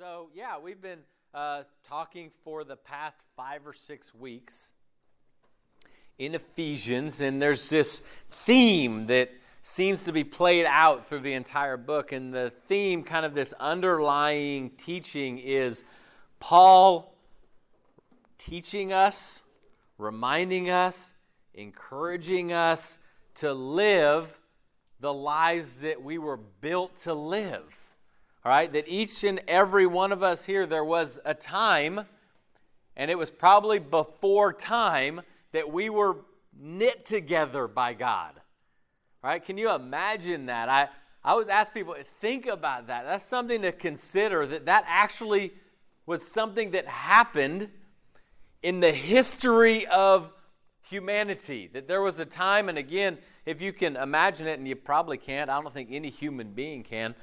So, yeah, we've been uh, talking for the past five or six weeks in Ephesians, and there's this theme that seems to be played out through the entire book. And the theme, kind of this underlying teaching, is Paul teaching us, reminding us, encouraging us to live the lives that we were built to live. All right, that each and every one of us here, there was a time, and it was probably before time, that we were knit together by God. All right, can you imagine that? I, I always ask people, think about that. That's something to consider that that actually was something that happened in the history of humanity. That there was a time, and again, if you can imagine it, and you probably can't, I don't think any human being can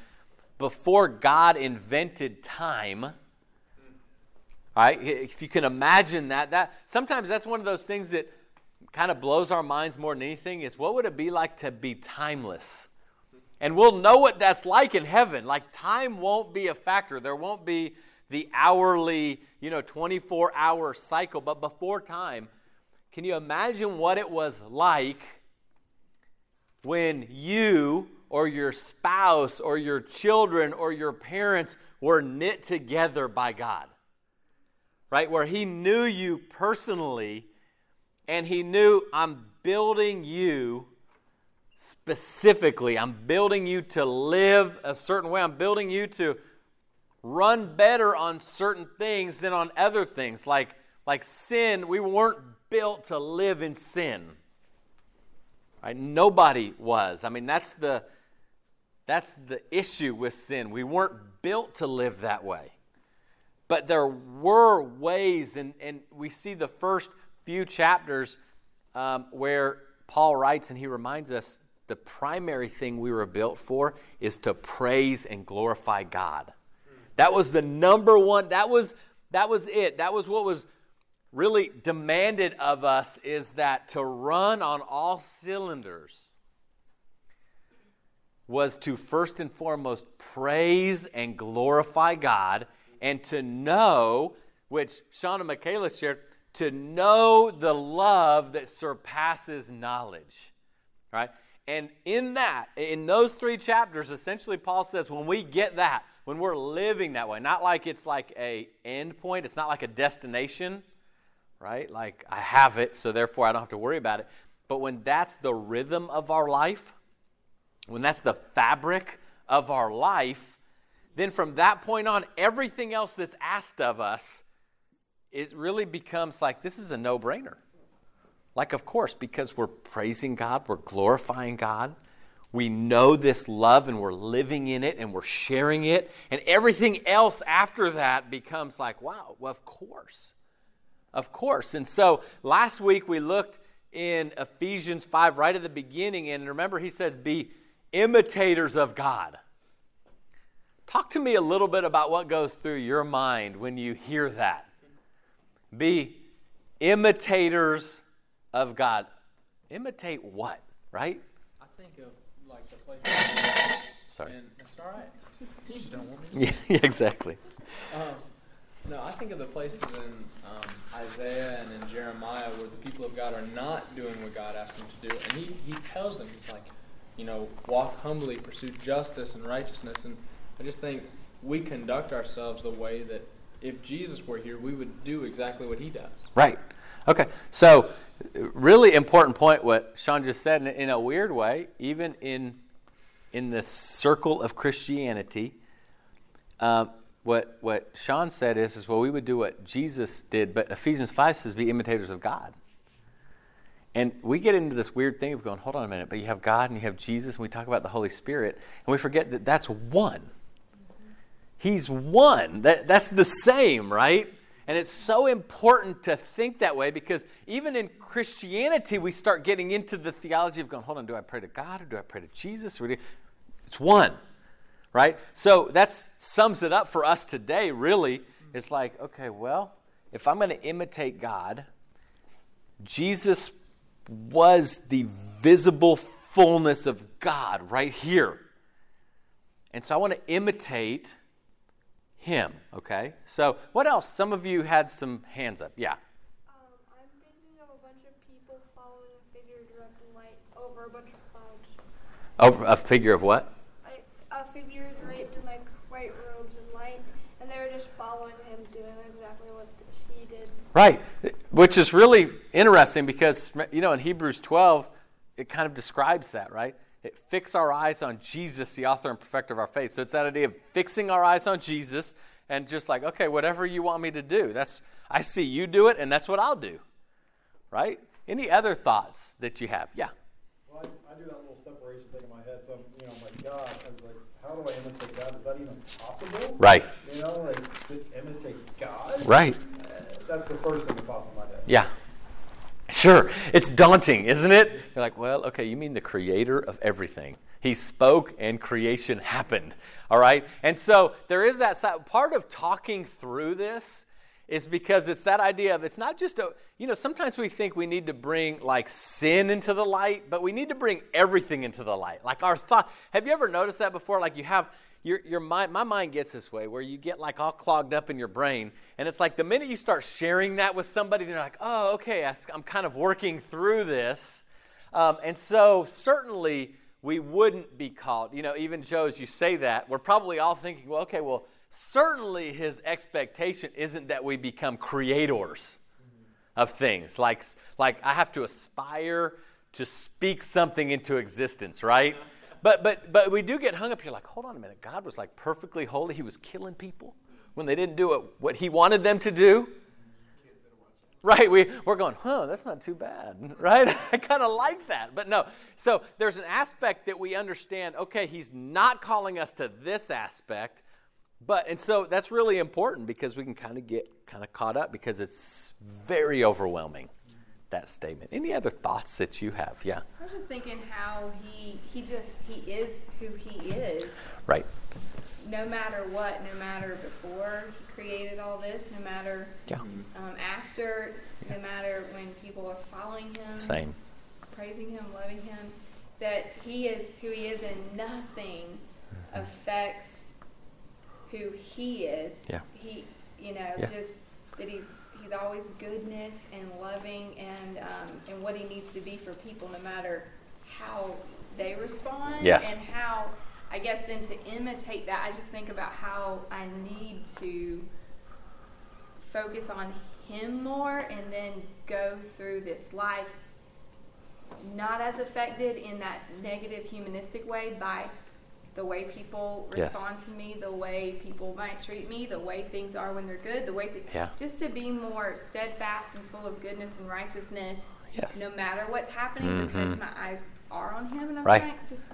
before God invented time. Right? If you can imagine that, that sometimes that's one of those things that kind of blows our minds more than anything is what would it be like to be timeless? And we'll know what that's like in heaven. Like time won't be a factor. There won't be the hourly, you know, 24 hour cycle. But before time, can you imagine what it was like when you or your spouse or your children or your parents were knit together by God. Right? Where He knew you personally and He knew, I'm building you specifically. I'm building you to live a certain way. I'm building you to run better on certain things than on other things. Like, like sin, we weren't built to live in sin. Right? Nobody was. I mean, that's the that's the issue with sin. We weren't built to live that way. But there were ways, and, and we see the first few chapters um, where Paul writes and he reminds us the primary thing we were built for is to praise and glorify God. That was the number one, that was that was it. That was what was really demanded of us is that to run on all cylinders was to first and foremost praise and glorify God and to know, which and Michaela shared, to know the love that surpasses knowledge. Right? And in that, in those three chapters, essentially Paul says when we get that, when we're living that way, not like it's like a end point, it's not like a destination, right? Like I have it, so therefore I don't have to worry about it. But when that's the rhythm of our life, when that's the fabric of our life, then from that point on, everything else that's asked of us, it really becomes like this is a no brainer. Like, of course, because we're praising God, we're glorifying God, we know this love and we're living in it and we're sharing it, and everything else after that becomes like, wow, well, of course. Of course. And so last week we looked in Ephesians 5 right at the beginning, and remember, he says, be imitators of God. Talk to me a little bit about what goes through your mind when you hear that. Be imitators of God. Imitate what, right? I think of like the place. Sorry. And it's all right. You just don't want me. To yeah, exactly. Um, no, I think of the places in um, Isaiah and in Jeremiah where the people of God are not doing what God asked them to do, and He He tells them He's like, you know, walk humbly, pursue justice and righteousness. And I just think we conduct ourselves the way that if Jesus were here, we would do exactly what he does. Right. Okay. So, really important point what Sean just said. In a weird way, even in in the circle of Christianity, um, what what Sean said is is well, we would do what Jesus did, but Ephesians five says, "Be imitators of God." And we get into this weird thing of going, hold on a minute, but you have God and you have Jesus, and we talk about the Holy Spirit, and we forget that that's one. He's one. That, that's the same, right? And it's so important to think that way because even in Christianity, we start getting into the theology of going, hold on, do I pray to God or do I pray to Jesus? It's one, right? So that sums it up for us today, really. It's like, okay, well, if I'm going to imitate God, Jesus was the visible fullness of God right here. And so I want to imitate him. Okay? So, what else? Some of you had some hands up. Yeah. Um, I'm thinking of a bunch of people following a figure draped in light over a bunch of clouds. Over a figure of what? Like, a figure draped in like white robes and light, and they were just following him doing exactly what he did. Right. Which is really interesting because, you know, in Hebrews 12, it kind of describes that, right? It fix our eyes on Jesus, the author and perfecter of our faith. So it's that idea of fixing our eyes on Jesus and just like, okay, whatever you want me to do, that's I see you do it, and that's what I'll do. Right? Any other thoughts that you have? Yeah. Well, I, I do that little separation thing in my head. So, I'm, you know, I'm like, God, I was like, how do I imitate God? Is that even possible? Right. You know, like, to imitate God? Right. Uh, that's the first thing that pops in my head. Yeah. Sure. It's daunting, isn't it? You're like, well, okay, you mean the creator of everything. He spoke and creation happened. All right? And so there is that side. Part of talking through this is because it's that idea of it's not just a, you know, sometimes we think we need to bring like sin into the light, but we need to bring everything into the light. Like our thought. Have you ever noticed that before? Like you have, your, your mind, my mind gets this way where you get like all clogged up in your brain. And it's like the minute you start sharing that with somebody, they're like, oh, okay, I, am kind of working through this. Um, and so certainly we wouldn't be called, you know, even Joe, as you say that, we're probably all thinking, well, okay, well, certainly his expectation isn't that we become creators of things. Like, like I have to aspire to speak something into existence, right? But, but, but we do get hung up here like, hold on a minute. God was like perfectly holy. He was killing people when they didn't do what he wanted them to do. Right? We, we're going, huh, that's not too bad. Right? I kind of like that. But no. So there's an aspect that we understand okay, he's not calling us to this aspect, but, and so that's really important because we can kind of get kind of caught up because it's very overwhelming, that statement. Any other thoughts that you have? Yeah. I was just thinking how he, he just, he is who he is. Right. No matter what, no matter before he created all this, no matter Yeah. um, after, no matter when people are following him, Same. praising him, loving him, that he is who he is and nothing affects who he is. Yeah. He, you know, Yeah. just that he's he's always goodness and loving and um, and what he needs to be for people, no matter how they respond. Yes. And how I guess then to imitate that, I just think about how I need to focus on him more and then go through this life not as affected in that negative humanistic way by the way people Yes. respond to me, the way people might treat me, the way things are when they're good, the way th- Yeah. just to be more steadfast and full of goodness and righteousness, Yes. no matter what's happening, because Mhm. my eyes are on Him, and I'm Right. trying just.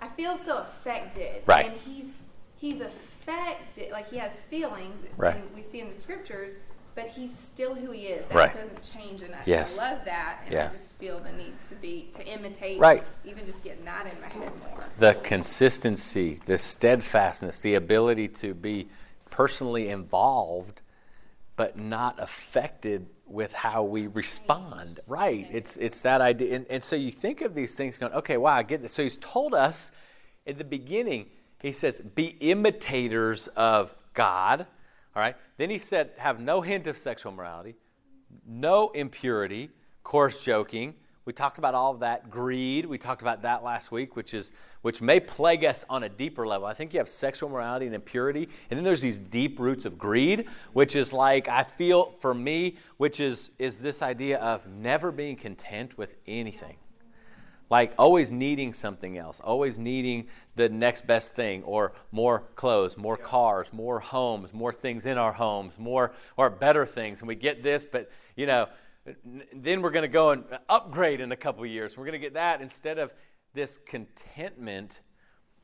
I feel so affected, Right. And He's He's affected, like He has feelings, Right. and we see in the scriptures. But he's still who he is. That Right. doesn't change, and I, Yes. I love that. And Yeah. I just feel the need to be to imitate. Right. Even just getting that in my head more. The consistency, the steadfastness, the ability to be personally involved, but not affected with how we respond. Right. It's it's that idea. And, and so you think of these things going, okay, wow, I get this. So he's told us at the beginning, he says, be imitators of God. All right. Then he said, have no hint of sexual morality, no impurity, coarse joking. We talked about all of that. Greed, we talked about that last week, which is which may plague us on a deeper level. I think you have sexual morality and impurity, and then there's these deep roots of greed, which is like I feel for me, which is is this idea of never being content with anything like always needing something else, always needing the next best thing, or more clothes, more cars, more homes, more things in our homes, more or better things. And we get this, but you know, then we're going to go and upgrade in a couple years. We're going to get that instead of this contentment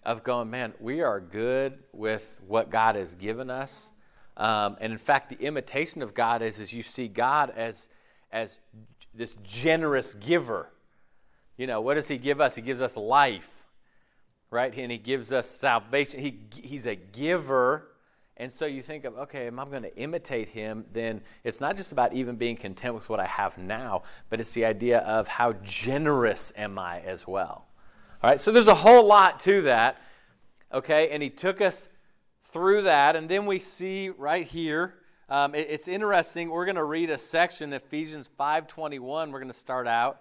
of going, man, we are good with what God has given us. Um, and in fact, the imitation of God is as you see God as as this generous giver. You know, what does he give us? He gives us life, right? And he gives us salvation. He, he's a giver. And so you think of, okay, am I going to imitate him? Then it's not just about even being content with what I have now, but it's the idea of how generous am I as well. All right, so there's a whole lot to that, okay? And he took us through that, and then we see right here. Um, it, it's interesting. We're going to read a section, Ephesians 5:21. We're going to start out.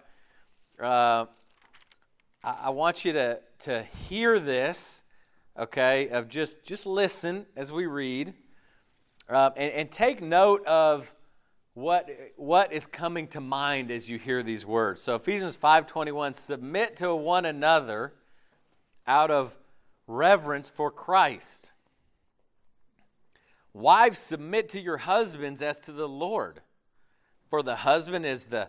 Uh, I, I want you to to hear this, okay? Of just just listen as we read, uh, and, and take note of what what is coming to mind as you hear these words. So Ephesians 5:21 submit to one another out of reverence for Christ. Wives submit to your husbands as to the Lord. For the husband is the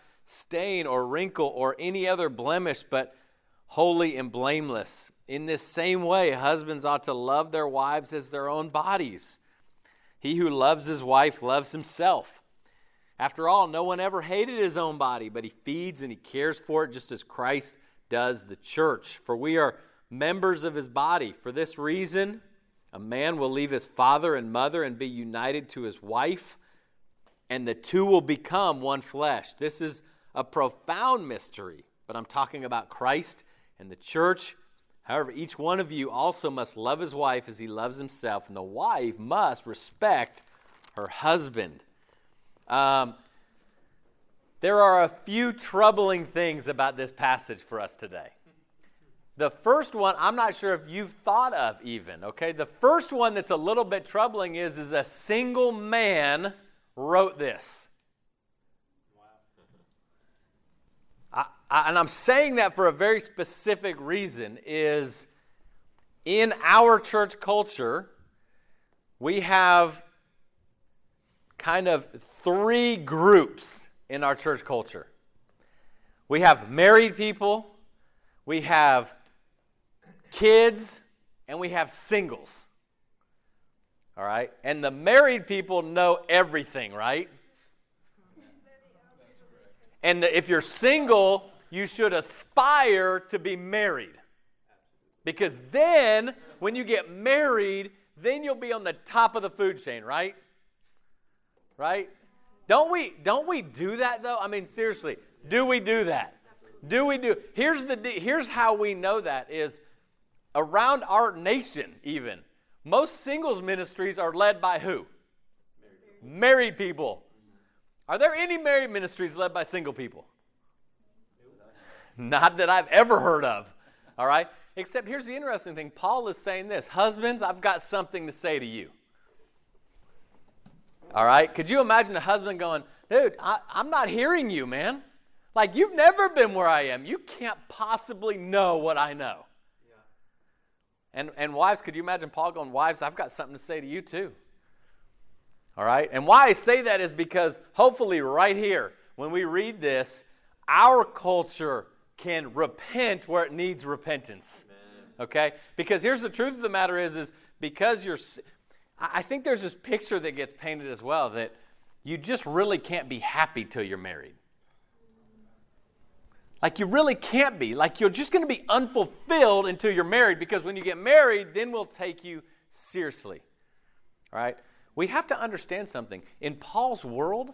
stain or wrinkle or any other blemish, but holy and blameless. In this same way, husbands ought to love their wives as their own bodies. He who loves his wife loves himself. After all, no one ever hated his own body, but he feeds and he cares for it just as Christ does the church. For we are members of his body. For this reason, a man will leave his father and mother and be united to his wife, and the two will become one flesh. This is a profound mystery, but I'm talking about Christ and the church. However, each one of you also must love his wife as he loves himself, and the wife must respect her husband. Um, there are a few troubling things about this passage for us today. The first one, I'm not sure if you've thought of even, okay? The first one that's a little bit troubling is, is a single man wrote this. I, I, and I'm saying that for a very specific reason is in our church culture, we have kind of three groups in our church culture. We have married people, we have kids, and we have singles. All right? And the married people know everything, right? And if you're single, you should aspire to be married. Because then, when you get married, then you'll be on the top of the food chain, right? right? Don't we don't we do that though? I mean seriously, do we do that? Do we do? Here's the here's how we know that is around our nation even. Most singles ministries are led by who? Married, married people. Are there any married ministries led by single people? Not that I've ever heard of. All right? Except here's the interesting thing Paul is saying this Husbands, I've got something to say to you. All right? Could you imagine a husband going, dude, I, I'm not hearing you, man. Like, you've never been where I am. You can't possibly know what I know. And, and wives, could you imagine Paul going, Wives, I've got something to say to you too. All right? And why I say that is because hopefully, right here, when we read this, our culture can repent where it needs repentance. Amen. Okay? Because here's the truth of the matter is, is because you're I think there's this picture that gets painted as well that you just really can't be happy till you're married. Like you really can't be. Like you're just going to be unfulfilled until you're married because when you get married, then we'll take you seriously. Right? We have to understand something. In Paul's world,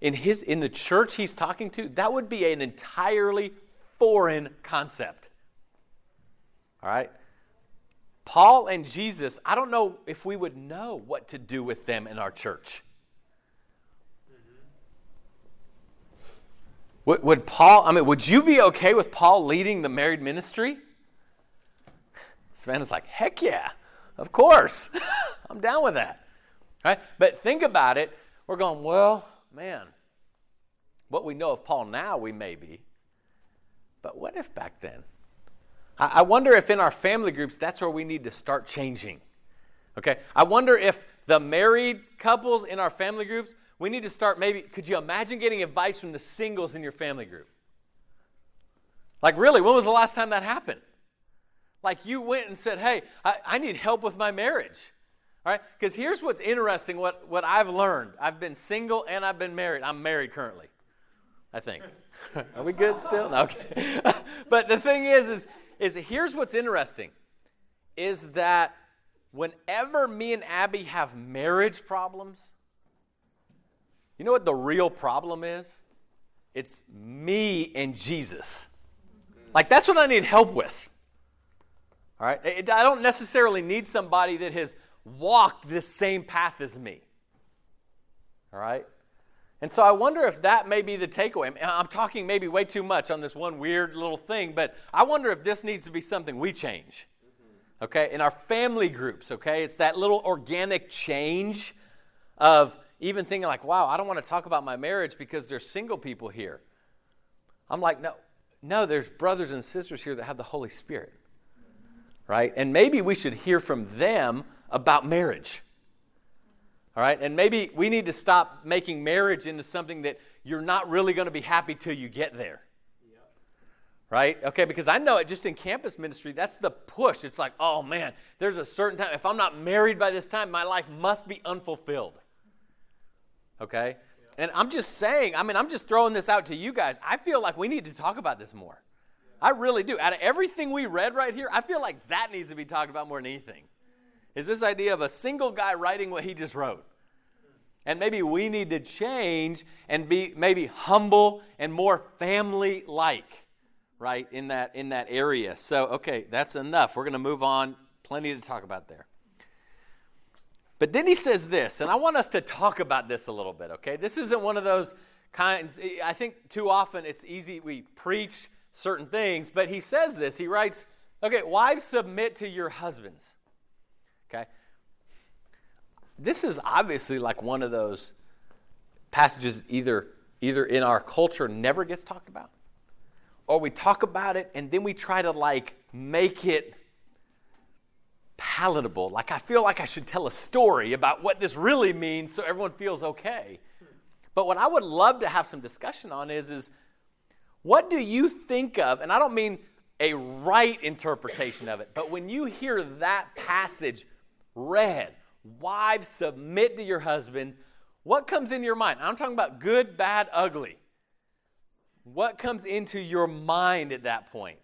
in his in the church he's talking to, that would be an entirely foreign concept. All right? Paul and Jesus, I don't know if we would know what to do with them in our church. Would, would Paul, I mean, would you be okay with Paul leading the married ministry? Savannah's like, heck yeah, of course. I'm down with that. Right? But think about it. We're going, well, man, what we know of Paul now, we may be. But what if back then? I wonder if in our family groups, that's where we need to start changing. Okay? I wonder if the married couples in our family groups, we need to start maybe, could you imagine getting advice from the singles in your family group? Like, really, when was the last time that happened? Like, you went and said, hey, I, I need help with my marriage. All right? Because here's what's interesting what, what I've learned I've been single and I've been married. I'm married currently, I think. Are we good still? No, okay. but the thing is, is, is here's what's interesting is that whenever me and Abby have marriage problems, you know what the real problem is? It's me and Jesus. Like, that's what I need help with. All right? I don't necessarily need somebody that has walked this same path as me. All right? And so I wonder if that may be the takeaway. I'm talking maybe way too much on this one weird little thing, but I wonder if this needs to be something we change. Okay? In our family groups, okay? It's that little organic change of even thinking like, wow, I don't want to talk about my marriage because there's single people here. I'm like, no, no, there's brothers and sisters here that have the Holy Spirit. Right? And maybe we should hear from them about marriage. All right? And maybe we need to stop making marriage into something that you're not really going to be happy till you get there. Right? Okay, because I know it just in campus ministry, that's the push. It's like, oh man, there's a certain time. If I'm not married by this time, my life must be unfulfilled. Okay? And I'm just saying, I mean, I'm just throwing this out to you guys. I feel like we need to talk about this more. I really do. Out of everything we read right here, I feel like that needs to be talked about more than anything. Is this idea of a single guy writing what he just wrote? And maybe we need to change and be maybe humble and more family like, right, in that, in that area. So, okay, that's enough. We're going to move on. Plenty to talk about there. But then he says this, and I want us to talk about this a little bit, okay? This isn't one of those kinds, I think too often it's easy, we preach certain things, but he says this. He writes, okay, wives submit to your husbands, okay? This is obviously like one of those passages either, either in our culture never gets talked about, or we talk about it and then we try to like make it palatable. Like I feel like I should tell a story about what this really means so everyone feels okay. But what I would love to have some discussion on is is what do you think of, and I don't mean a right interpretation of it, but when you hear that passage read, wives submit to your husbands, what comes into your mind? I'm talking about good, bad, ugly. What comes into your mind at that point?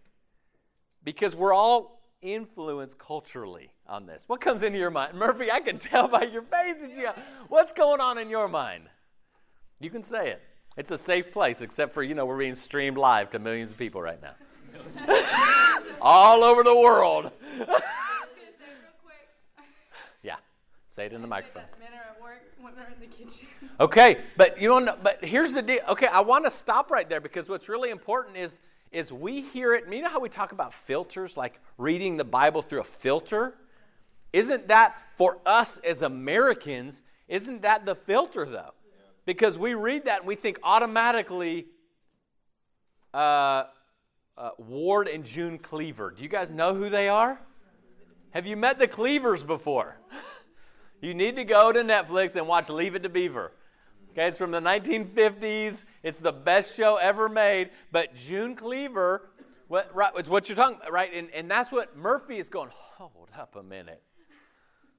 Because we're all influenced culturally on this? What comes into your mind? Murphy, I can tell by your face that you what's going on in your mind? You can say it. It's a safe place, except for, you know, we're being streamed live to millions of people right now. All over the world. yeah, say it in the microphone. Men are at work, women are in the kitchen. Okay, but you know, but here's the deal. Okay, I want to stop right there because what's really important is is we hear it. You know how we talk about filters, like reading the Bible through a filter? Isn't that for us as Americans, isn't that the filter though? Because we read that and we think automatically uh, uh, Ward and June Cleaver. Do you guys know who they are? Have you met the Cleavers before? you need to go to Netflix and watch Leave It to Beaver. Okay, it's from the 1950s. It's the best show ever made. But June Cleaver, what, right, it's what you're talking about, right? And, and that's what Murphy is going, hold up a minute.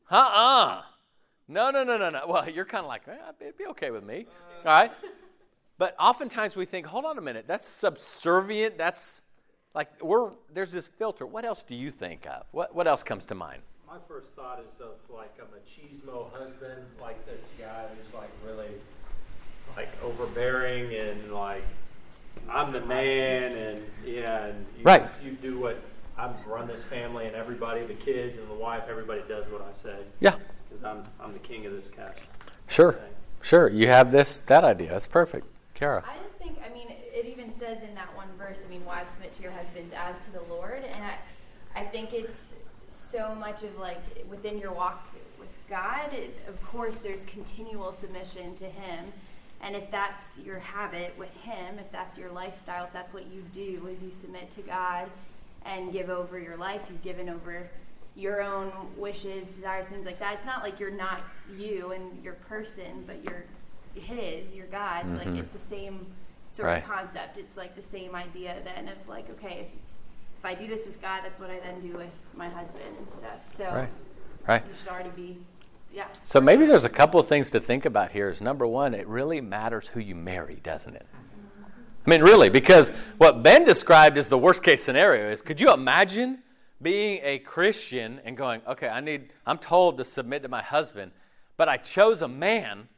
Uh uh No, no, no, no, no. Well, you're kind of like, eh, it'd be okay with me. All right? But oftentimes we think, hold on a minute, that's subservient. That's like, we're, there's this filter. What else do you think of? What, what else comes to mind? My first thought is of like a machismo husband, like this guy who's like really like overbearing and like I'm the man and yeah, and you, right. you do what I run this family and everybody, the kids and the wife, everybody does what I say. Yeah. Because I'm I'm the king of this castle. Sure. Sure. You have this that idea. That's perfect. Kara. I just think I mean it even says in that one verse, I mean, wives submit to your husbands as to the Lord and I I think it's so much of like within your walk with God, it, of course there's continual submission to him and if that's your habit with Him, if that's your lifestyle, if that's what you do, is you submit to God and give over your life, you've given over your own wishes, desires, things like that. It's not like you're not you and your person, but you're His, you're God's. Mm-hmm. Like it's the same sort right. of concept. It's like the same idea then of like, okay, if it's if I do this with God, that's what I then do with my husband and stuff. So right. Right. you should already be Yeah. So maybe there's a couple of things to think about here. Is number one, it really matters who you marry, doesn't it? I mean, really, because what Ben described as the worst case scenario is could you imagine being a Christian and going, okay, I need, I'm told to submit to my husband, but I chose a man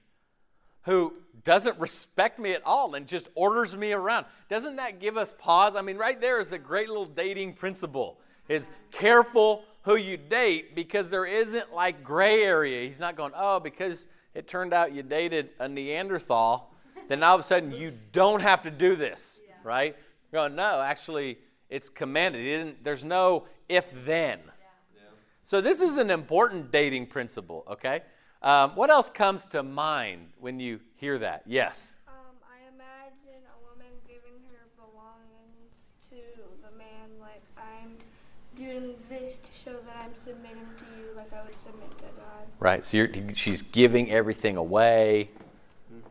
who doesn't respect me at all and just orders me around. Doesn't that give us pause? I mean, right there is a great little dating principle. Is careful who you date because there isn't like gray area. He's not going, "Oh, because it turned out you dated a Neanderthal, then all of a sudden you don't have to do this." Right? You're going, "No, actually it's commanded. there's no if then." So this is an important dating principle, okay? Um, what else comes to mind when you hear that? Yes. Um, I imagine a woman giving her belongings to the man, like I'm doing this to show that I'm submitting to you, like I would submit to God. Right. So she's giving everything away.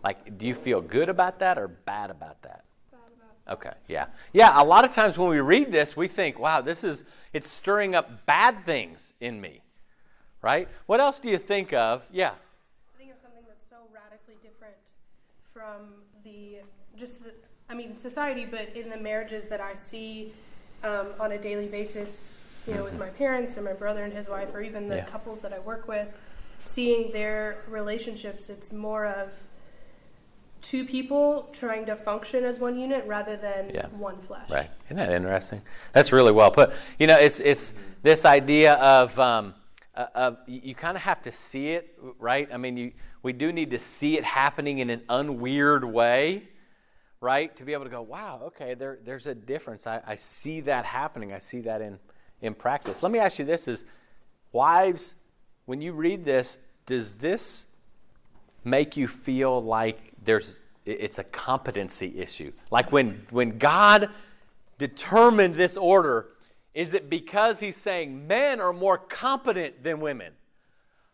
Like, do you feel good about that or bad about that? Bad about Okay. Yeah. Yeah. A lot of times when we read this, we think, "Wow, this is it's stirring up bad things in me." right? What else do you think of? Yeah. I think of something that's so radically different from the just the, I mean society, but in the marriages that I see um, on a daily basis, you know, with my parents or my brother and his wife, or even the Yeah. couples that I work with, seeing their relationships, it's more of two people trying to function as one unit rather than Yeah. one flesh. Right. Isn't that interesting? That's really well put. You know, it's it's this idea of um, uh, of you, you kind of have to see it, right? I mean, you we do need to see it happening in an unweird way, right? To be able to go, wow, okay, there there's a difference. I, I see that happening. I see that in in practice. Let me ask you this: Is wives, when you read this, does this make you feel like there's it's a competency issue? Like when when God determined this order, is it because he's saying men are more competent than women?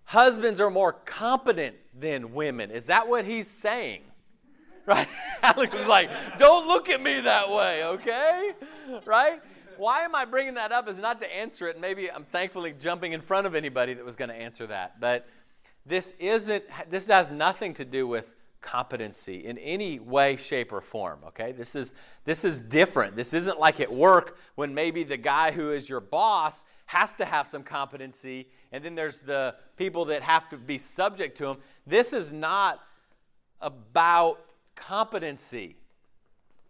Husbands are more competent than women. Is that what he's saying? Right? Alex was like, don't look at me that way, okay? Right? Why am I bringing that up is not to answer it. Maybe I'm thankfully jumping in front of anybody that was going to answer that. But this isn't, this has nothing to do with competency in any way, shape, or form, okay? This is, this is different. This isn't like at work when maybe the guy who is your boss has to have some competency, and then there's the people that have to be subject to him. This is not about competency.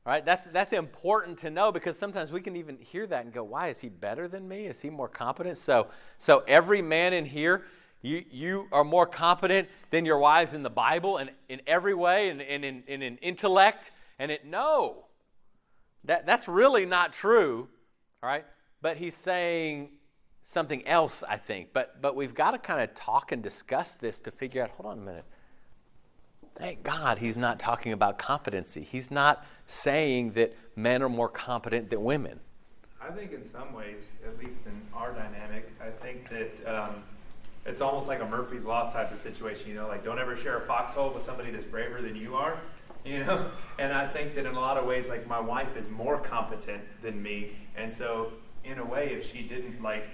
Right? That's that's important to know because sometimes we can even hear that and go, "Why is he better than me? Is he more competent?" So, so every man in here, you you are more competent than your wives in the Bible and in every way, and, in, and in intellect. And it no, that that's really not true. All right, but he's saying something else, I think. But but we've got to kind of talk and discuss this to figure out. Hold on a minute. Thank God he's not talking about competency. He's not saying that men are more competent than women. I think in some ways, at least in our dynamic, I think that um, it's almost like a Murphy's Law type of situation. You know, like don't ever share a foxhole with somebody that's braver than you are. You know, and I think that in a lot of ways, like my wife is more competent than me, and so in a way, if she didn't like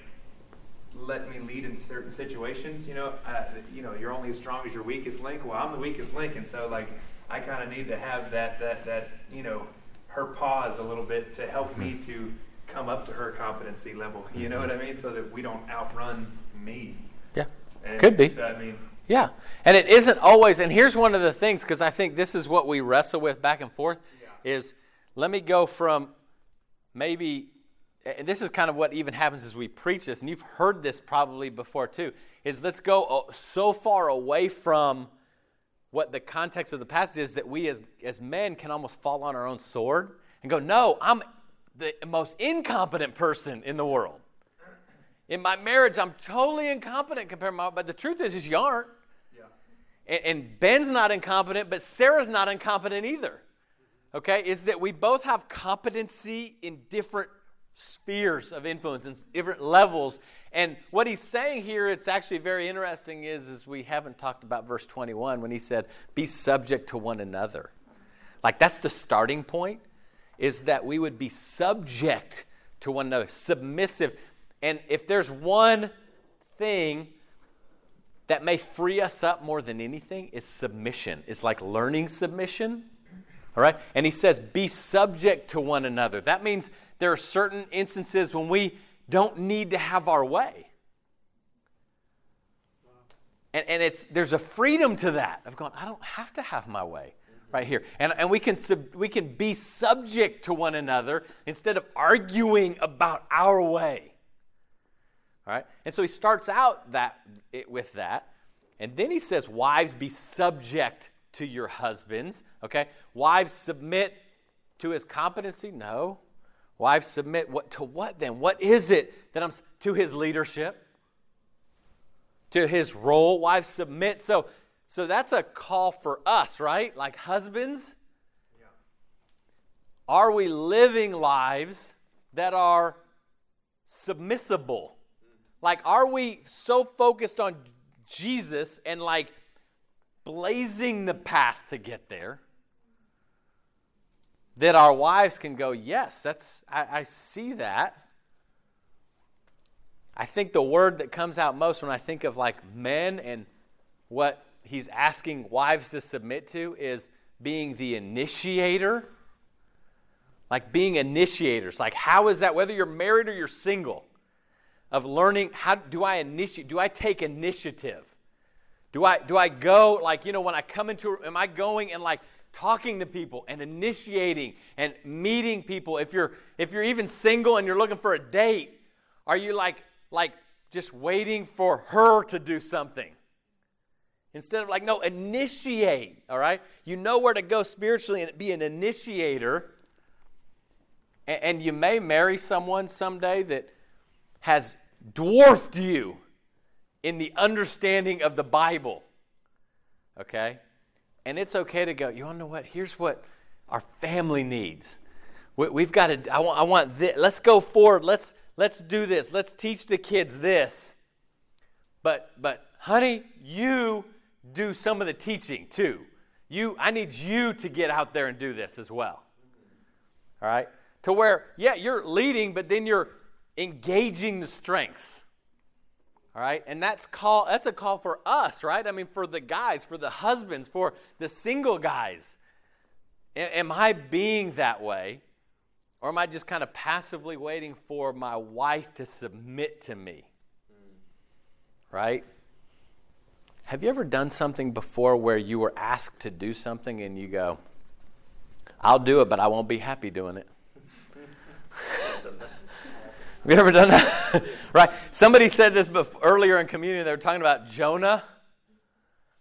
let me lead in certain situations, you know, uh, you know, you're only as strong as your weakest link. Well, I'm the weakest link, and so like I kind of need to have that that that you know her pause a little bit to help me to come up to her competency level. You know what I mean? So that we don't outrun me. Yeah. And Could be. So, I mean, Yeah. And it isn't always, and here's one of the things, because I think this is what we wrestle with back and forth, is let me go from maybe, and this is kind of what even happens as we preach this, and you've heard this probably before too, is let's go uh, so far away from what the context of the passage is that we as, as men can almost fall on our own sword and go, no, I'm the most incompetent person in the world. In my marriage, I'm totally incompetent compared to my, but the truth is, is you aren't. And, and Ben's not incompetent, but Sarah's not incompetent either. Okay, is that we both have competency in different spheres of influence and different levels. And what he's saying here, it's actually very interesting, is, is we haven't talked about verse 21 when he said, Be subject to one another. Like that's the starting point, is that we would be subject to one another, submissive. And if there's one thing that may free us up more than anything is submission. It's like learning submission. All right? And he says, be subject to one another. That means there are certain instances when we don't need to have our way. And, and it's, there's a freedom to that of going, I don't have to have my way right here. And, and we, can sub, we can be subject to one another instead of arguing about our way. All right? And so he starts out that, it, with that. And then he says, Wives, be subject to your husbands. Okay? Wives, submit to his competency? No. Wives, submit what, to what then? What is it that I'm to his leadership? To his role? Wives, submit. So, so that's a call for us, right? Like husbands. Yeah. Are we living lives that are submissible? Mm-hmm. Like, are we so focused on Jesus and like blazing the path to get there that our wives can go, Yes, that's, I, I see that. I think the word that comes out most when I think of like men and what he's asking wives to submit to is being the initiator. Like being initiators. Like, how is that, whether you're married or you're single? of learning how do I initiate, do I take initiative? Do I, do I go, like, you know, when I come into, am I going and like talking to people and initiating and meeting people? If you're, if you're even single and you're looking for a date, are you like, like just waiting for her to do something? Instead of like, no, initiate, all right? You know where to go spiritually and be an initiator. And, and you may marry someone someday that has dwarfed you in the understanding of the Bible. Okay? And it's okay to go, you want to know what? Here's what our family needs. We, have got to, I want, I want this. Let's go forward. Let's, let's do this. Let's teach the kids this. But, but, honey, you do some of the teaching too. You, I need you to get out there and do this as well. All right? To where, yeah, you're leading, but then you're engaging the strengths. All right? And that's call that's a call for us, right? I mean for the guys, for the husbands, for the single guys. Am I being that way? Or am I just kind of passively waiting for my wife to submit to me? Right? Have you ever done something before where you were asked to do something and you go, I'll do it, but I won't be happy doing it? Have you ever done that? right? Somebody said this before, earlier in communion. They were talking about Jonah.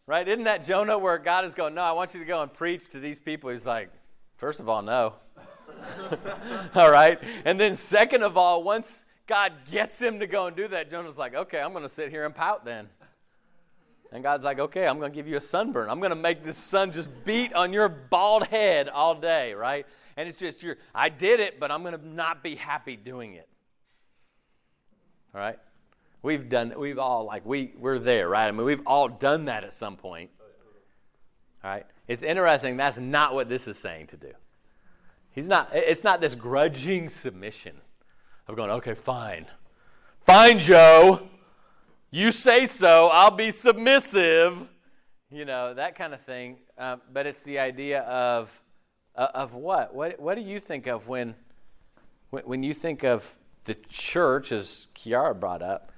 Right? Isn't that Jonah where God is going, No, I want you to go and preach to these people? He's like, First of all, no. all right? And then, second of all, once God gets him to go and do that, Jonah's like, Okay, I'm going to sit here and pout then. And God's like, Okay, I'm going to give you a sunburn. I'm going to make this sun just beat on your bald head all day, right? And it's just, you're, I did it, but I'm going to not be happy doing it. All right? We've done, we've all, like, we, we're there, right? I mean, we've all done that at some point. All right? It's interesting, that's not what this is saying to do. He's not, it's not this grudging submission of going, okay, fine. Fine, Joe. You say so. I'll be submissive. You know, that kind of thing. Uh, but it's the idea of, uh, of what? what? What do you think of when, when you think of the church, as Kiara brought up,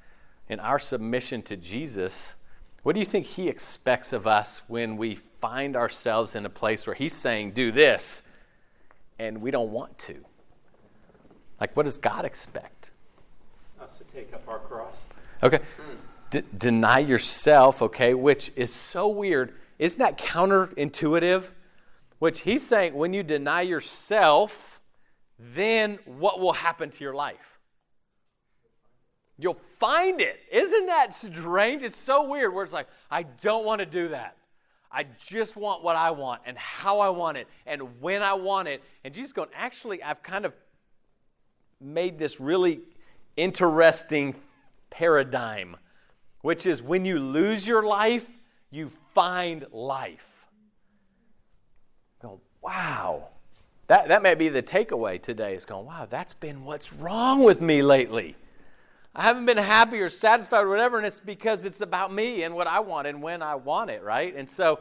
in our submission to Jesus, what do you think he expects of us when we find ourselves in a place where he's saying, do this, and we don't want to? Like, what does God expect? Us to take up our cross. Okay. D- deny yourself, okay, which is so weird. Isn't that counterintuitive? Which he's saying, when you deny yourself, then what will happen to your life? You'll find it. Isn't that strange? It's so weird where it's like, I don't want to do that. I just want what I want and how I want it and when I want it. And Jesus going, actually, I've kind of made this really interesting paradigm, which is when you lose your life, you find life. Go, wow. That, that may be the takeaway today is going, wow, that's been what's wrong with me lately. I haven't been happy or satisfied or whatever, and it's because it's about me and what I want and when I want it, right? And so,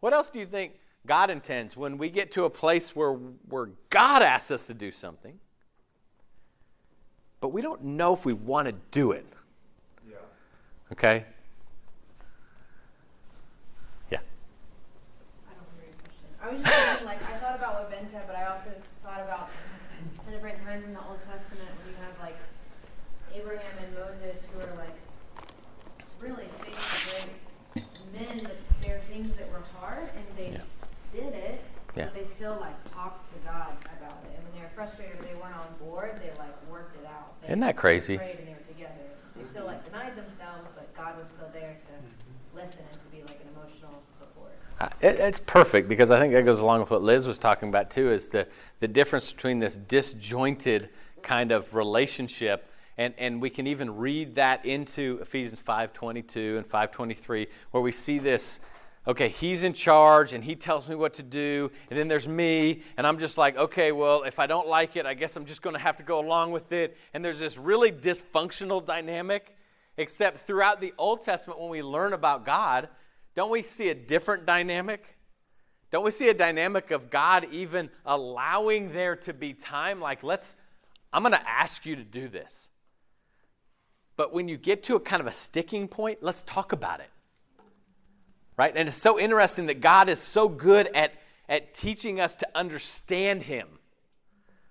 what else do you think God intends when we get to a place where, where God asks us to do something, but we don't know if we want to do it? Yeah. Okay? Yeah. I don't hear your question. I was just thinking, like, I thought about what Ben said, but I also thought about the different times in the Old Testament when you have, like, Abraham and Moses who are, like, really faithful, great men, but there are things that were hard, and they Yeah. did it, Yeah. but they still, like, talked to God about it. And when they were frustrated or they weren't on board, they, like, worked it out. They Isn't that crazy? prayed and they were together. They still, like, denied themselves, but God was still there to listen and to be, like, an emotional support. Uh, It, it's perfect because I think that goes along with what Liz was talking about too. Is the the difference between this disjointed kind of relationship, and and we can even read that into Ephesians five twenty two and five twenty three, where we see this. Okay, he's in charge and he tells me what to do, and then there's me, and I'm just like, okay, well, if I don't like it, I guess I'm just going to have to go along with it. And there's this really dysfunctional dynamic, except throughout the Old Testament, when we learn about God, don't we see a different dynamic? Don't we see a dynamic of God even allowing there to be time like, let's, I'm going to ask you to do this. But when you get to a kind of a sticking point, let's talk about it. Right? And it's so interesting that God is so good at, at teaching us to understand Him.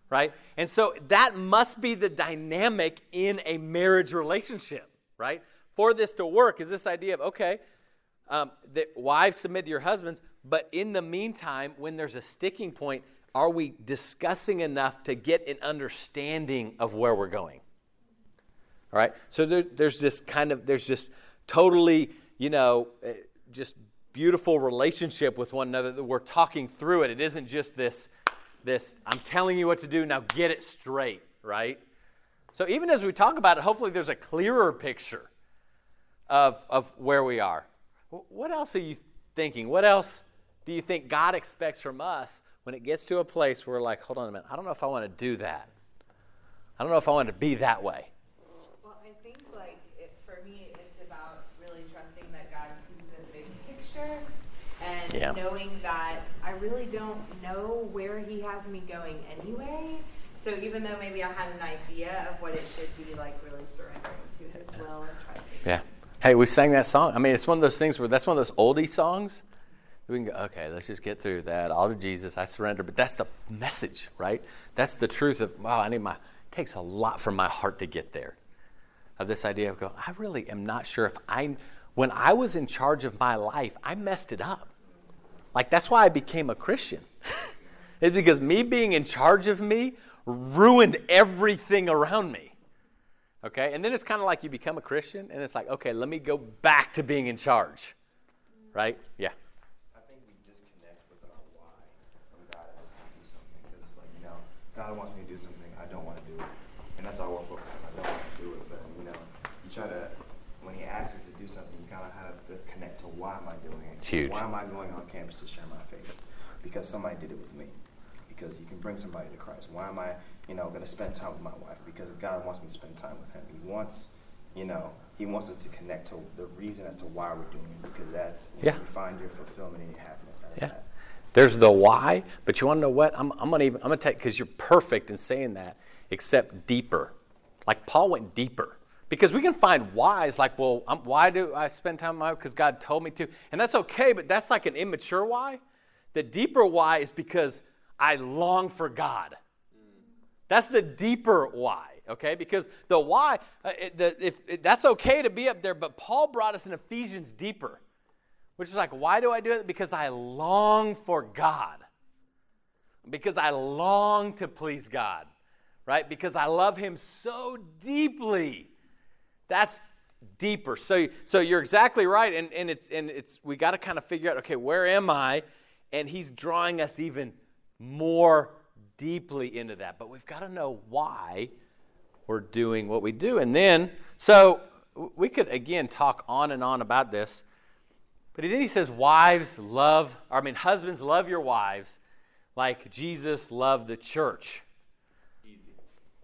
Right? And so that must be the dynamic in a marriage relationship. Right? For this to work, is this idea of, okay, um, that wives submit to your husbands, but in the meantime, when there's a sticking point, are we discussing enough to get an understanding of where we're going? All right. So there, there's this kind of there's this totally you know uh, just beautiful relationship with one another that we're talking through it. It isn't just this this I'm telling you what to do now get it straight, right? So even as we talk about it, hopefully there's a clearer picture of of where we are. What else are you thinking? What else do you think God expects from us when it gets to a place where we're like, hold on a minute, I don't know if I want to do that. I don't know if I want to be that way. Well, I think like it, for me, it's about really trusting that God sees the big picture and Yeah. knowing that I really don't know where He has me going anyway. So even though maybe I had an idea of what it should be, like really surrendering to His will and trusting. Yeah. Hey, we sang that song. I mean, it's one of those things where that's one of those oldie songs. We can go, okay, let's just get through that. All to Jesus, I surrender. But that's the message, right? That's the truth of, wow, I need my, it takes a lot for my heart to get there. Of this idea of going, I really am not sure if I, when I was in charge of my life, I messed it up. Like, that's why I became a Christian. it's because me being in charge of me ruined everything around me. Okay? And then it's kind of like you become a Christian, and it's like, okay, let me go back to being in charge. Right? Yeah. I think we disconnect with our why when God asks us to do something. Because it's like, you know, God wants me to do something, I don't want to do it. And that's all we're focused on. I don't want to do it. But, you know, you try to, when He asks us to do something, you kind of have to connect to why am I doing it? It's huge. Why am I going on campus to share my faith? Because somebody did it with me. Because you can bring somebody to Christ. Why am I, you know, going to spend time with my wife? Because God wants me to spend time with Him. He wants, you know, He wants us to connect to the reason as to why we're doing it. Because that's, you, know, you find your fulfillment and your happiness out of Yeah. that. There's the why, but you want to know what? I'm, I'm gonna even I'm gonna take because you're perfect in saying that, except deeper. Like Paul went deeper because we can find whys. Like, well, um why do I spend time my Because God told me to, and that's okay. But that's like an immature why. The deeper why is because I long for God. That's the deeper why, okay? Because the why, uh, it, the, if, it, that's okay to be up there, but Paul brought us in Ephesians deeper, which is like, why do I do it? Because I long for God. Because I long to please God, right? Because I love Him so deeply. That's deeper. So, so you're exactly right, and, and it's and it's we got to kind of figure out, okay, where am I? And He's drawing us even more deeply into that. But we've got to know why we're doing what we do. And then, so we could again talk on and on about this. But then he says, Wives love, or I mean, husbands love your wives like Jesus loved the church.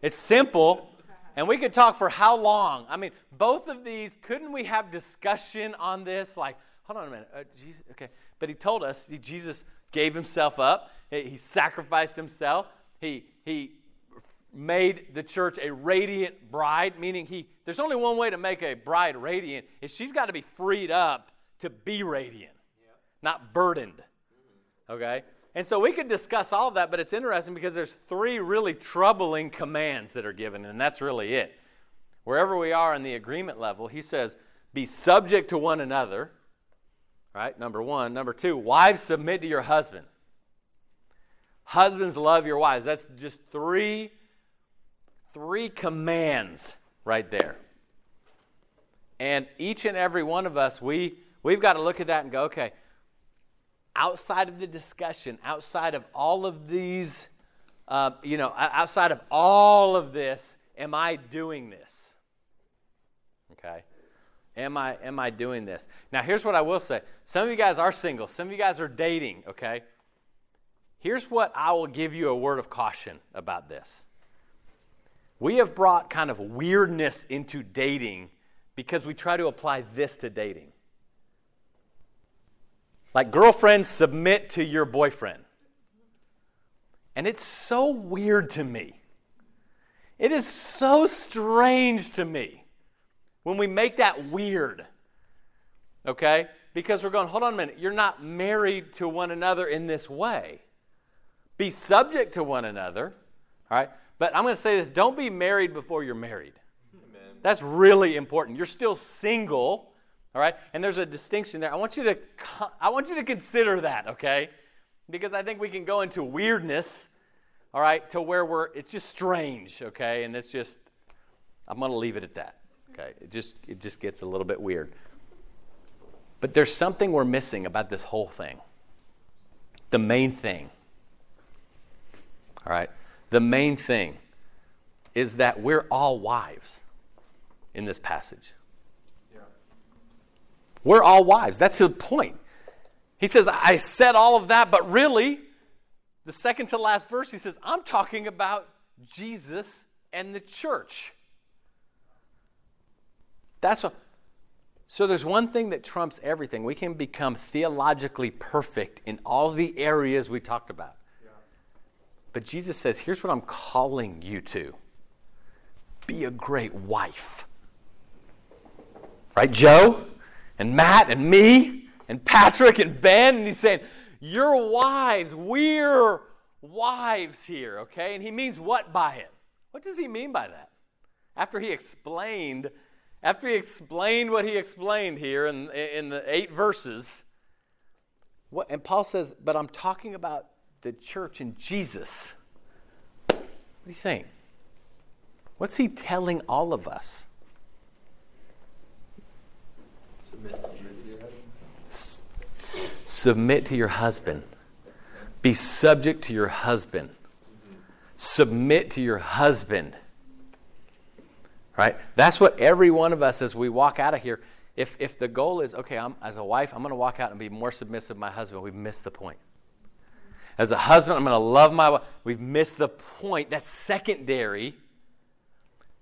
It's simple, And we could talk for how long? I mean, both of these, couldn't we have discussion on this? Like, hold on a minute. Uh, Jesus, okay. But he told us, he, Jesus gave himself up, he, he sacrificed himself, he, he made the church a radiant bride, meaning he, there's only one way to make a bride radiant, is she's got to be freed up to be radiant, not burdened. Okay? And so we could discuss all of that, but it's interesting because there's three really troubling commands that are given, and that's really it. Wherever we are in the agreement level, he says, be subject to one another. Right? Number one. Number two, wives submit to your husband. Husbands love your wives. That's just three, three commands right there. And each and every one of us, we, we've got to look at that and go, okay, outside of the discussion, outside of all of these, uh, you know, outside of all of this, am I doing this? Okay. Am I am I doing this? Now here's what I will say. Some of you guys are single. Some of you guys are dating, okay? Here's what I will give you a word of caution about this. We have brought kind of weirdness into dating because we try to apply this to dating. Like, girlfriends submit to your boyfriend. And it's so weird to me. It is so strange to me when we make that weird. Okay? Because we're going, hold on a minute, you're not married to one another in this way. Be subject to one another. All right? But I'm going to say this don't be married before you're married. Amen. That's really important. You're still single all right? And there's a distinction there. I want you to I want you to consider that, okay? Because I think we can go into weirdness, all right, to where we're it's just strange, okay? And it's just I'm going to leave it at that. Okay? It just it just gets a little bit weird. But there's something we're missing about this whole thing. The main thing. All right? The main thing is that we're all wives in this passage. We're all wives. That's the point. He says, I said all of that, but really, the second to last verse, he says, I'm talking about Jesus and the church. That's what. So there's one thing that trumps everything. We can become theologically perfect in all the areas we talked about. Yeah. But Jesus says, here's what I'm calling you to be a great wife. Right, Joe? And Matt and me and Patrick and Ben. And he's saying, Your wives, we're wives here, okay? And he means what by it? What does he mean by that? After he explained, after he explained what he explained here in, in the eight verses, what, and Paul says, But I'm talking about the church and Jesus. What do you think? What's he telling all of us? Submit to your husband. Submit to your husband. Be subject to your husband. Submit to your husband. Right? That's what every one of us, as we walk out of here, if, if the goal is, okay, I'm, as a wife, I'm going to walk out and be more submissive to my husband, we've missed the point. As a husband, I'm going to love my wife. We've missed the point. That's secondary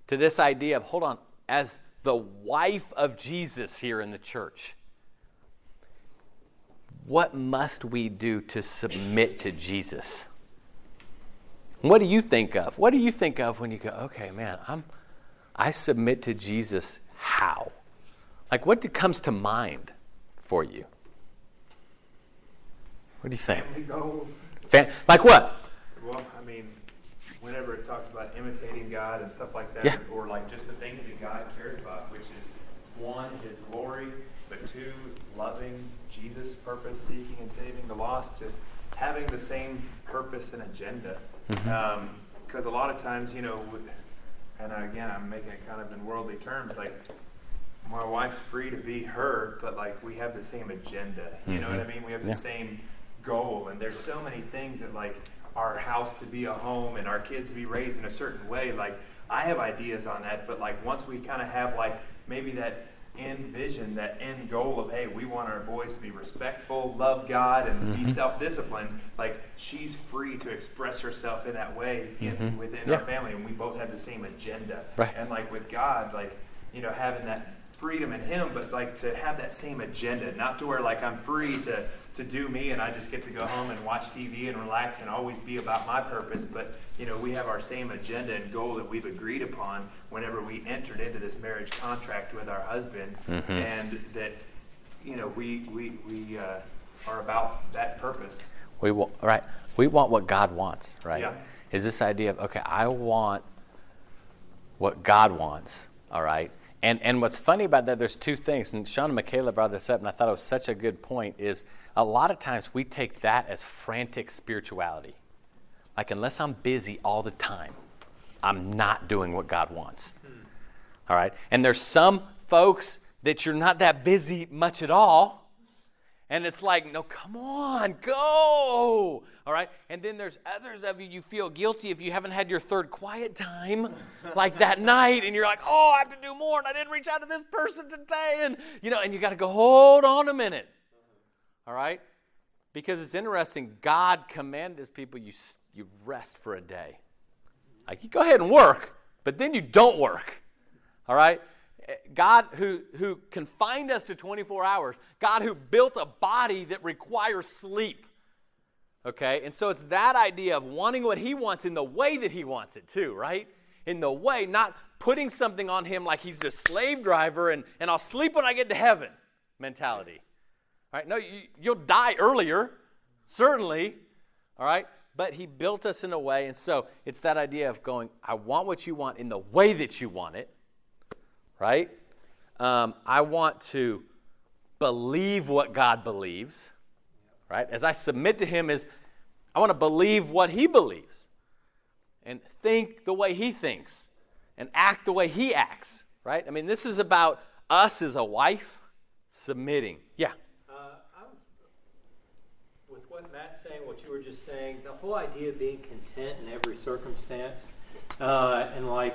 to this idea of, hold on, as the wife of Jesus here in the church. What must we do to submit to Jesus? What do you think of? What do you think of when you go, okay, man, I'm, I submit to Jesus how? Like, what comes to mind for you? What do you think? Family goals. Fam- like what? Well, I mean, whenever it talks about imitating God and stuff like that, yeah. or like just the things that God cares about, which is one, His glory, but two, loving Jesus' purpose, seeking and saving the lost, just having the same purpose and agenda. Because mm-hmm. um, a lot of times, you know, and again, I'm making it kind of in worldly terms, like my wife's free to be her, but like we have the same agenda. You mm-hmm. know what I mm-hmm. mean? We have the yeah. same goal, and there's so many things that like our house to be a home and our kids to be raised in a certain way. Like I have ideas on that, but like once we kind of have like maybe that envision that end goal of hey, we want our boys to be respectful, love God, and be Mhm. self-disciplined. Like she's free to express herself in that way in, Mhm. within Yeah. our family, and we both have the same agenda. Right. And like with God, like you know, having that freedom in Him, but like to have that same agenda, not to where like I'm free to to do me and I just get to go home and watch TV and relax and always be about my purpose. But you know, we have our same agenda and goal that we've agreed upon whenever we entered into this marriage contract with our husband, Mhm. and that you know we we we uh, are about that purpose. We want, right. We want what God wants, right? Yeah. Is this idea of okay, I want what God wants, all right? And and what's funny about that, there's two things, and Sean and Michaela brought this up, and I thought it was such a good point. Is a lot of times we take that as frantic spirituality, like unless I'm busy all the time, I'm not doing what God wants. Hmm. All right, and there's some folks that you're not that busy much at all, and it's like, no, come on, go. All right. And then there's others of you, you feel guilty if you haven't had your third quiet time, like that night, and you're like, oh, I have to do more, and I didn't reach out to this person today. And, you know, and you got to go, hold on a minute. All right. Because it's interesting, God commanded his people, you, you rest for a day. Like, you go ahead and work, but then you don't work. All right? God who, who confined us to 24 hours, God who built a body that requires sleep. Okay? And so it's that idea of wanting what He wants in the way that He wants it, too, right? In the way, not putting something on Him like He's a slave driver and, and I'll sleep when I get to heaven mentality. All right? No, you, you'll die earlier, certainly. All right? But He built us in a way. And so it's that idea of going, I want what you want in the way that you want it right? Um, I want to believe what God believes, right? As I submit to Him, is I want to believe what He believes, and think the way He thinks, and act the way He acts, right? I mean, this is about us as a wife submitting. Yeah. Uh, with what Matt's saying, what you were just saying, the whole idea of being content in every circumstance, uh, and like,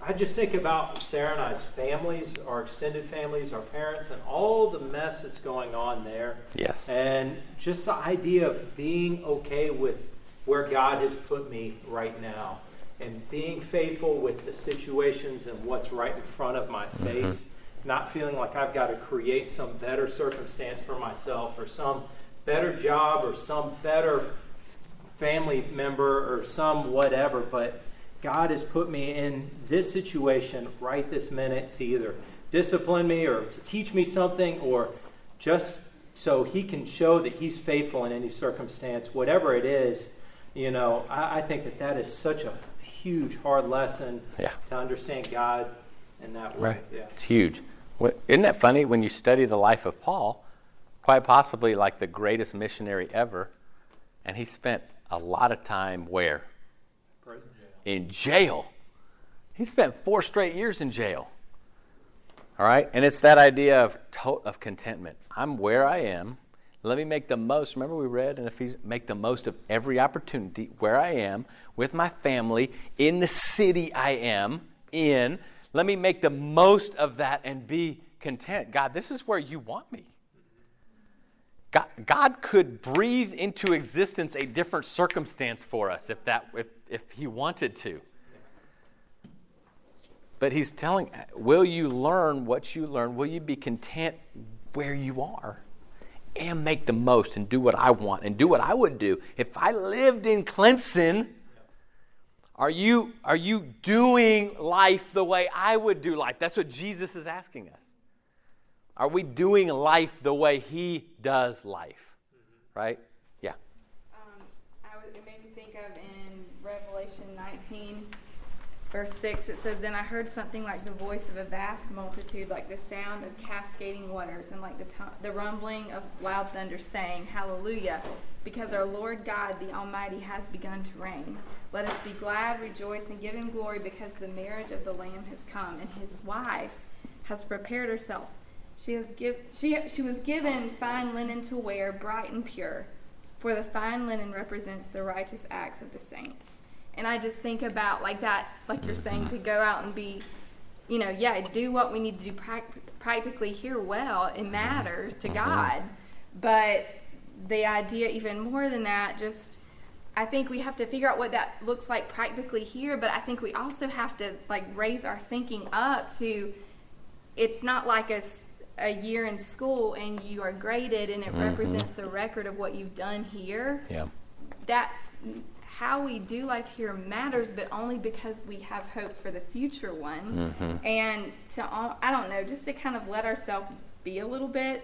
I just think about Sarah and I's families, our extended families, our parents, and all the mess that's going on there. Yes. And just the idea of being okay with where God has put me right now and being faithful with the situations and what's right in front of my mm-hmm. face, not feeling like I've got to create some better circumstance for myself or some better job or some better family member or some whatever, but God has put me in this situation right this minute to either discipline me or to teach me something or just so he can show that he's faithful in any circumstance, whatever it is. You know, I, I think that that is such a huge, hard lesson Yeah. to understand God in that way. Right. Yeah. It's huge. What, isn't that funny when you study the life of Paul? Quite possibly like the greatest missionary ever. And he spent a lot of time where? In jail. He spent four straight years in jail. All right? And it's that idea of, of contentment. I'm where I am. Let me make the most. Remember, we read in Ephesians make the most of every opportunity where I am, with my family, in the city I am in. Let me make the most of that and be content. God, this is where you want me. God, God could breathe into existence a different circumstance for us if, that, if, if He wanted to. But He's telling, will you learn what you learn? Will you be content where you are? And make the most and do what I want and do what I would do. If I lived in Clemson, are you, are you doing life the way I would do life? That's what Jesus is asking us. Are we doing life the way He does life? Right? Yeah. Um, was, it made me think of in Revelation 19, verse 6, it says, Then I heard something like the voice of a vast multitude, like the sound of cascading waters, and like the, to- the rumbling of loud thunder, saying, Hallelujah, because our Lord God, the Almighty, has begun to reign. Let us be glad, rejoice, and give him glory, because the marriage of the Lamb has come, and his wife has prepared herself. She, has give, she, she was given fine linen to wear, bright and pure. For the fine linen represents the righteous acts of the saints. And I just think about like that, like you're saying, to go out and be, you know, yeah, do what we need to do prac- practically here well, it Mm-hmm. matters to God. But the idea, even more than that, just I think we have to figure out what that looks like practically here. But I think we also have to like raise our thinking up to it's not like a, s- a year in school and you are graded and it represents the record of what you've done here Yeah. that how we do life here matters, but only because we have hope for the future one. Mm-hmm. And to, all, I don't know, just to kind of let ourselves be a little bit,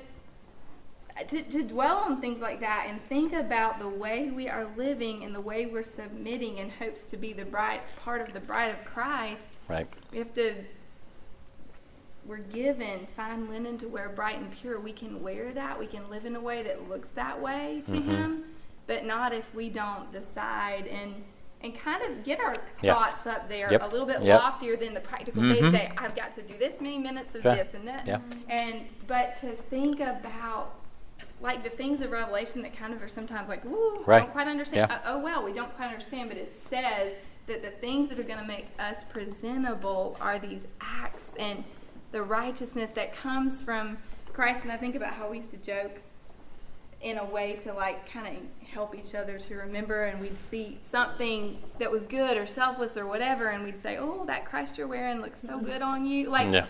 to, to dwell on things like that and think about the way we are living and the way we're submitting in hopes to be the bride, part of the bride of Christ. Right. We have to, we're given fine linen to wear bright and pure. We can wear that. We can live in a way that looks that way to Mm-hmm. Him, but not if we don't decide and and kind of get our Yeah. thoughts up there Yep. a little bit Yep. loftier than the practical day to day. I've got to do this many minutes of Yeah. this and that, Yeah. and but to think about like the things of Revelation that kind of are sometimes like, ooh, Right. don't quite understand. Yeah. Uh, oh well, we don't quite understand, but it says that the things that are going to make us presentable are these acts and the righteousness that comes from Christ. And I think about how we used to joke in a way to like kind of help each other to remember and we'd see something that was good or selfless or whatever and we'd say oh that christ you're wearing looks so good on you like Yeah.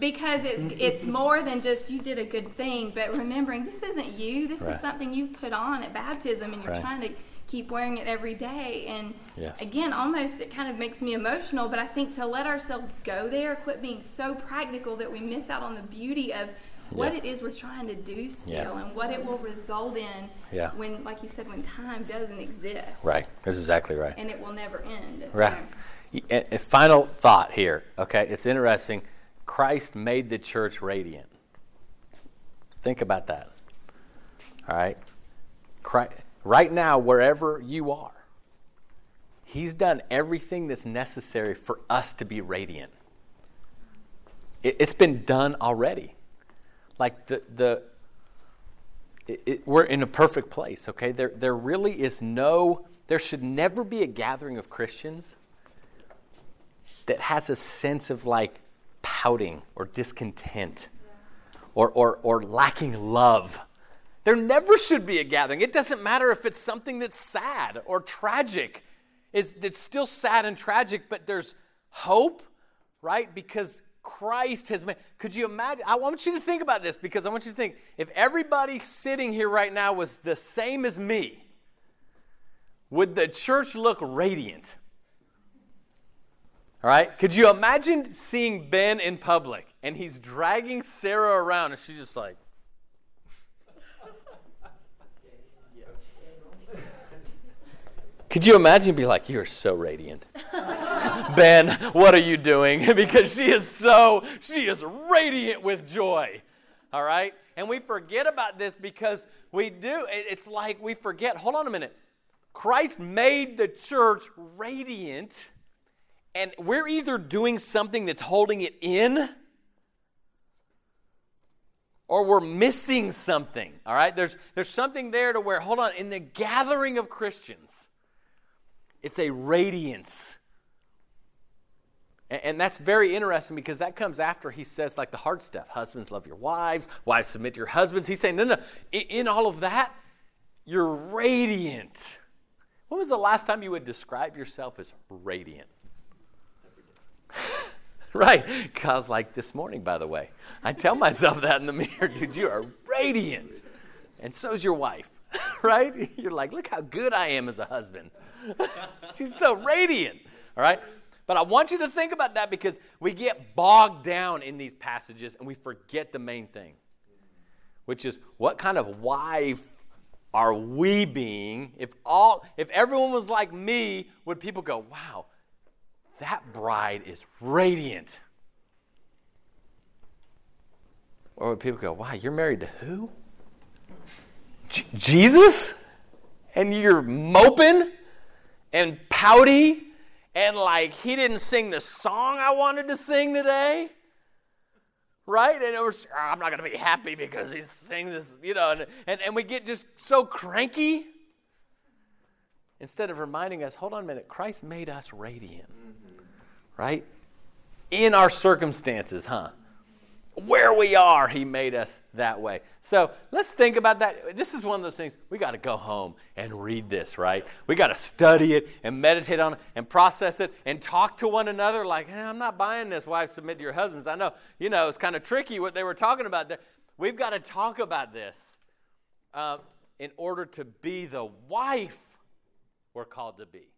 because it's it's more than just you did a good thing but remembering this isn't you this Right. is something you've put on at baptism and you're Right. trying to keep wearing it every day and Yes. again almost it kind of makes me emotional but i think to let ourselves go there quit being so practical that we miss out on the beauty of what Yeah. it is we're trying to do still Yeah. and what it will result in Yeah. when like you said when time doesn't exist Right. That's exactly right. and it will never end Right. A, a final thought here. Okay, it's interesting. Christ made the church radiant. Think about that. All right. Christ, right now, wherever you are, He's done everything that's necessary for us to be radiant. It, it's been done already. Like the the. It, it, we're in a perfect place. Okay, there there really is no. There should never be a gathering of Christians that has a sense of like pouting or discontent or, or, or lacking love. There never should be a gathering. It doesn't matter if it's something that's sad or tragic. It's, it's still sad and tragic, but there's hope, right? Because Christ has made. Could you imagine? I want you to think about this because I want you to think if everybody sitting here right now was the same as me, would the church look radiant? All right? Could you imagine seeing Ben in public and he's dragging Sarah around and she's just like, Could you imagine be like, You're so radiant? ben, what are you doing? because she is so, she is radiant with joy. All right? And we forget about this because we do. It's like we forget. Hold on a minute. Christ made the church radiant, and we're either doing something that's holding it in or we're missing something. All right? There's, there's something there to where, hold on, in the gathering of Christians, it's a radiance. And, that's very interesting because that comes after he says, like the hard stuff husbands, love your wives, wives, submit to your husbands. He's saying, no, no, in, all of that, you're radiant. When was the last time you would describe yourself as radiant? right. Kyle's like, this morning, by the way. I tell myself that in the mirror, dude, you are radiant. And so's your wife, right? You're like, look how good I am as a husband. She's so radiant, all right? But I want you to think about that because we get bogged down in these passages and we forget the main thing, which is what kind of wife are we being? If all if everyone was like me, would people go, "Wow, that bride is radiant?" Or would people go, "Wow, you're married to who?" J- Jesus? And you're moping and pouty and like he didn't sing the song I wanted to sing today? Right? And was, "Oh, I'm not going to be happy because he's singing this, you know, and, and, and we get just so cranky. Instead of reminding us, hold on a minute, Christ made us radiant, mm-hmm. right? In our circumstances, huh? Where we are, He made us that way. So let's think about that. This is one of those things we got to go home and read this, right? We got to study it and meditate on it and process it and talk to one another like, hey, I'm not buying this. Wives, submit to your husbands. I know, you know, it's kind of tricky what they were talking about there. We've got to talk about this uh, in order to be the wife we're called to be.